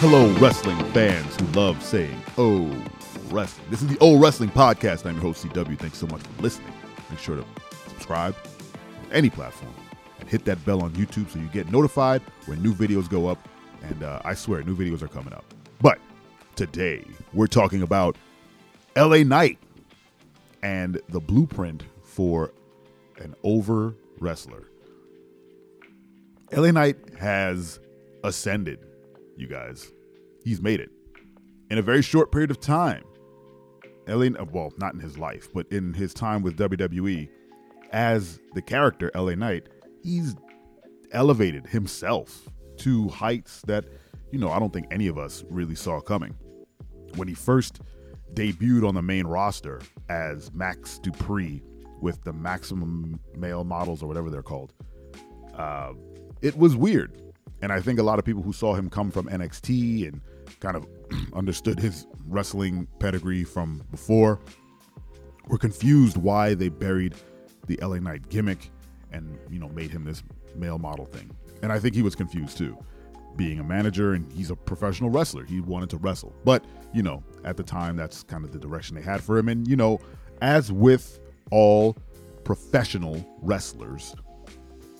Hello, wrestling fans who love saying "Oh, wrestling." This is the "Oh Wrestling" podcast. I'm your host CW. Thanks so much for listening. Make sure to subscribe on any platform and hit that bell on YouTube so you get notified when new videos go up. And uh, I swear, new videos are coming up. But today we're talking about LA Knight and the blueprint for an over wrestler. LA Knight has ascended, you guys. He's made it in a very short period of time. LA, well, not in his life, but in his time with WWE as the character LA Knight, he's elevated himself to heights that, you know, I don't think any of us really saw coming. When he first debuted on the main roster as Max Dupri with the Maximum Male Models or whatever they're called, uh, it was weird. And I think a lot of people who saw him come from NXT and kind of understood his wrestling pedigree from before were confused why they buried the LA Knight gimmick and, you know, made him this male model thing. And I think he was confused too, being a manager and he's a professional wrestler. He wanted to wrestle. But, you know, at the time, that's kind of the direction they had for him. And, you know, as with all professional wrestlers,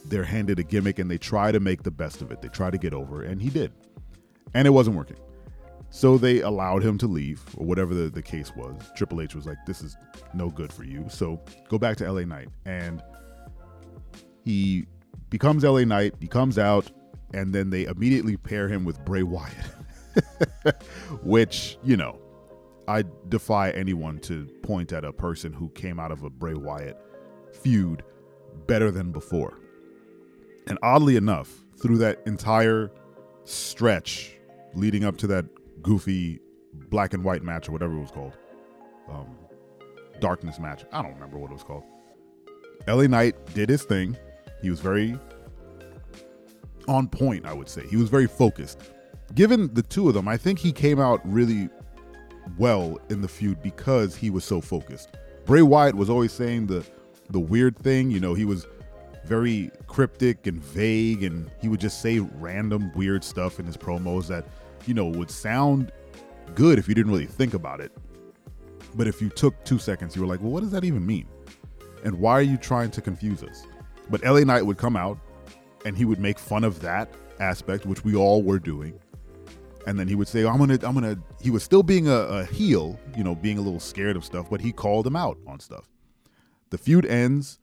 they're handed a gimmick and they try to make the best of it. They try to get over, and he did. And it wasn't working. So they allowed him to leave, or whatever the, the case was. Triple H was like, this is no good for you. So go back to LA Knight. And he becomes LA Knight, he comes out, and then they immediately pair him with Bray Wyatt. Which, you know, I defy anyone to point at a person who came out of a Bray Wyatt feud better than before. And oddly enough, through that entire stretch leading up to that goofy black and white match or whatever it was called, um, darkness match. I don't remember what it was called. LA Knight did his thing. He was very on point, I would say. He was very focused. Given the two of them, I think he came out really well in the feud because he was so focused. Bray Wyatt was always saying the the weird thing, you know, he was very cryptic and vague and he would just say random weird stuff in his promos that, you know, would sound good if you didn't really think about it. But if you took 2 seconds, you were like, "Well, what does that even mean?" And why are you trying to confuse us? But LA Knight would come out and he would make fun of that aspect, which we all were doing. And then he would say, I'm gonna, I'm gonna, he was still being a, a heel, you know, being a little scared of stuff, but he called him out on stuff. The feud ends,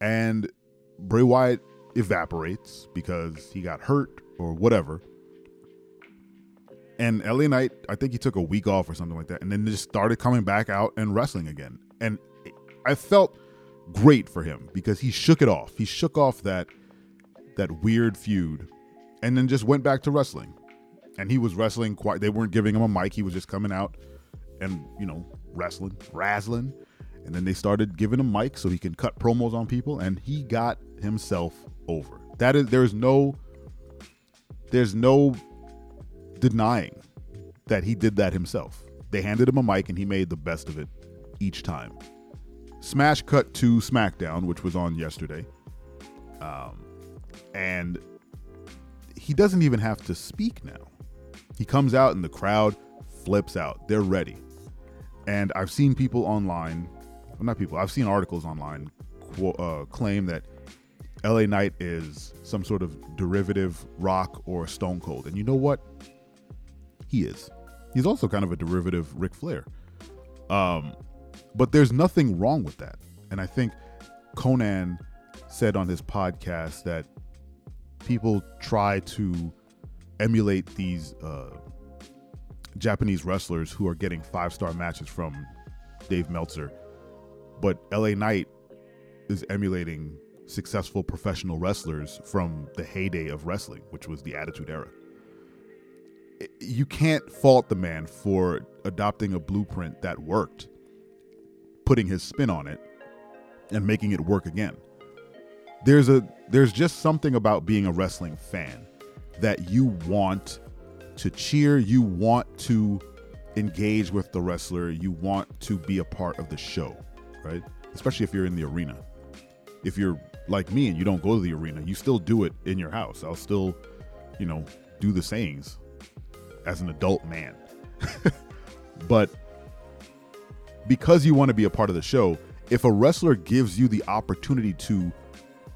and Bray Wyatt evaporates because he got hurt or whatever. And LA Knight, I think he took a week off or something like that, and then just started coming back out and wrestling again. And I felt great for him because he shook it off. He shook off that that weird feud, and then just went back to wrestling. And he was wrestling quite. They weren't giving him a mic. He was just coming out and you know wrestling, razzling. And then they started giving him a mic so he can cut promos on people, and he got himself over. That is, there's no, there's no denying that he did that himself. They handed him a mic, and he made the best of it each time. Smash cut to SmackDown, which was on yesterday, um, and he doesn't even have to speak now. He comes out, and the crowd flips out. They're ready. And I've seen people online, well, not people, I've seen articles online uh, claim that LA Knight is some sort of derivative rock or Stone Cold. And you know what? He is. He's also kind of a derivative Ric Flair. Um, but there's nothing wrong with that. And I think Konnan said on his podcast that people try to emulate these uh, Japanese wrestlers who are getting five star matches from Dave Meltzer. But LA Knight is emulating successful professional wrestlers from the heyday of wrestling, which was the Attitude Era. You can't fault the man for adopting a blueprint that worked, putting his spin on it, and making it work again. There's a there's just something about being a wrestling fan that you want to cheer, you want to engage with the wrestler, you want to be a part of the show, right? Especially if you're in the arena. If you're like me and you don't go to the arena, you still do it in your house. I'll still, you know, do the sayings as an adult man. but because you want to be a part of the show, if a wrestler gives you the opportunity to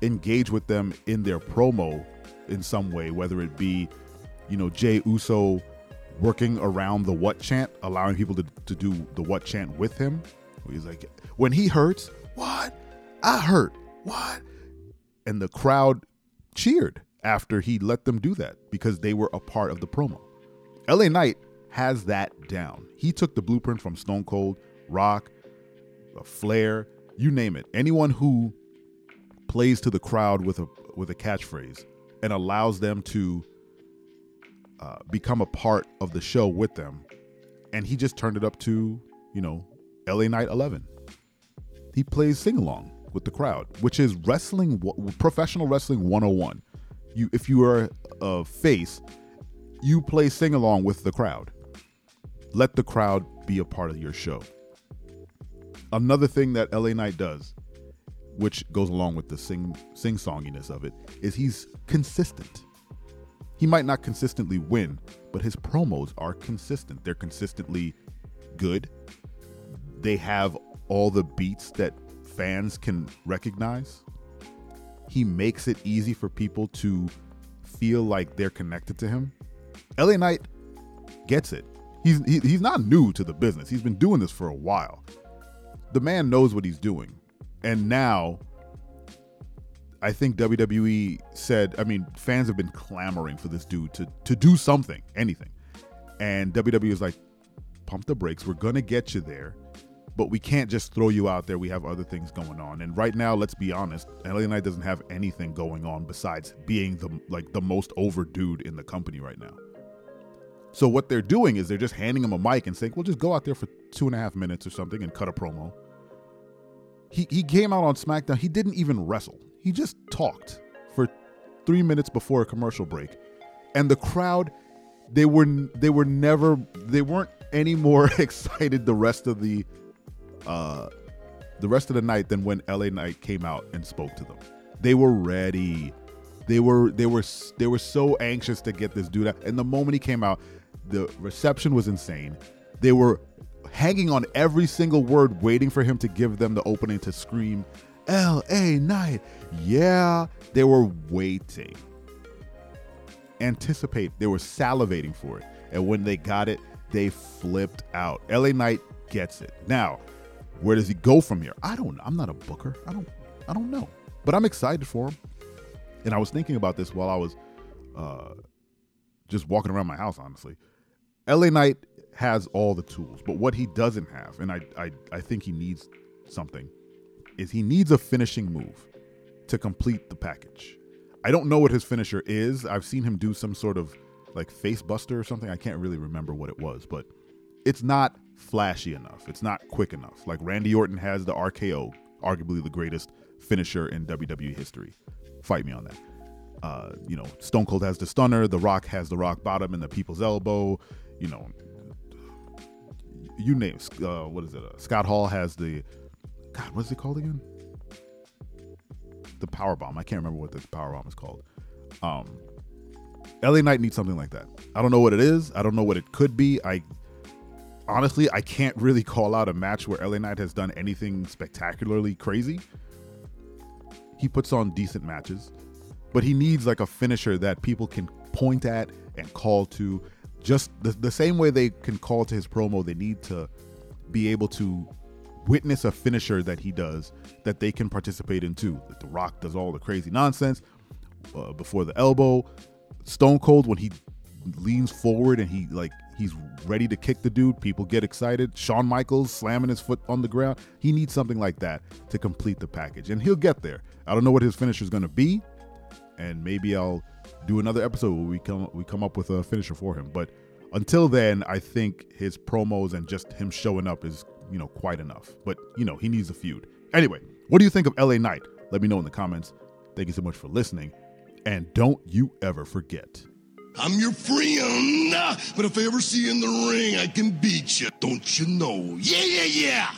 engage with them in their promo in some way, whether it be, you know, Jay Uso working around the what chant, allowing people to, to do the what chant with him. He's like, when he hurts, what? I hurt. What? And the crowd cheered after he let them do that because they were a part of the promo. LA Knight has that down. He took the blueprint from Stone Cold, Rock, Flair, you name it. Anyone who plays to the crowd with a with a catchphrase and allows them to uh, become a part of the show with them, and he just turned it up to you know LA Knight 11. He plays sing along with the crowd, which is wrestling, professional wrestling 101. You, if you are a face, you play sing along with the crowd. Let the crowd be a part of your show. Another thing that LA Knight does, which goes along with the sing sing songiness of it, is he's consistent. He might not consistently win, but his promos are consistent. They're consistently good. They have all the beats that fans can recognize. He makes it easy for people to feel like they're connected to him. LA Knight gets it. He's he, he's not new to the business. He's been doing this for a while. The man knows what he's doing. And now I think WWE said, I mean, fans have been clamoring for this dude to to do something, anything. And WWE is like, pump the brakes. We're gonna get you there but we can't just throw you out there. We have other things going on. And right now, let's be honest, LA Knight doesn't have anything going on besides being the like the most over dude in the company right now. So what they're doing is they're just handing him a mic and saying, "Well, just go out there for two and a half minutes or something and cut a promo." He he came out on SmackDown. He didn't even wrestle. He just talked for three minutes before a commercial break, and the crowd, they were they were never they weren't any more excited the rest of the uh, the rest of the night than when LA Knight came out and spoke to them. They were ready. They were they were they were so anxious to get this dude out. And the moment he came out, the reception was insane. They were hanging on every single word, waiting for him to give them the opening to scream, L.A. Knight. Yeah, they were waiting. Anticipate. They were salivating for it. And when they got it, they flipped out. L.A. Knight gets it. Now, where does he go from here? I don't. I'm not a booker. I don't. I don't know. But I'm excited for him. And I was thinking about this while I was uh, just walking around my house. Honestly, LA Knight has all the tools, but what he doesn't have, and I, I, I think he needs something, is he needs a finishing move to complete the package. I don't know what his finisher is. I've seen him do some sort of like face buster or something. I can't really remember what it was, but it's not flashy enough. It's not quick enough. Like Randy Orton has the RKO, arguably the greatest finisher in WWE history. Fight me on that. Uh, you know, Stone Cold has the stunner, The Rock has the rock bottom and the people's elbow. You know, you name uh, what is it? Uh, Scott Hall has the God, what's it called again? The power bomb. I can't remember what the power bomb is called. Um, LA Knight needs something like that. I don't know what it is. I don't know what it could be. I honestly, I can't really call out a match where LA Knight has done anything spectacularly crazy. He puts on decent matches, but he needs like a finisher that people can point at and call to. Just the, the same way they can call to his promo, they need to be able to witness a finisher that he does that they can participate in too. That The Rock does all the crazy nonsense uh, before the elbow. Stone Cold when he leans forward and he like he's ready to kick the dude. People get excited. Shawn Michaels slamming his foot on the ground. He needs something like that to complete the package, and he'll get there. I don't know what his finisher is going to be, and maybe I'll do another episode where we come we come up with a finisher for him. But until then, I think his promos and just him showing up is you know quite enough. But you know he needs a feud. Anyway, what do you think of LA Knight? Let me know in the comments. Thank you so much for listening, and don't you ever forget. I'm your friend, but if I ever see you in the ring, I can beat you. Don't you know? Yeah, yeah, yeah.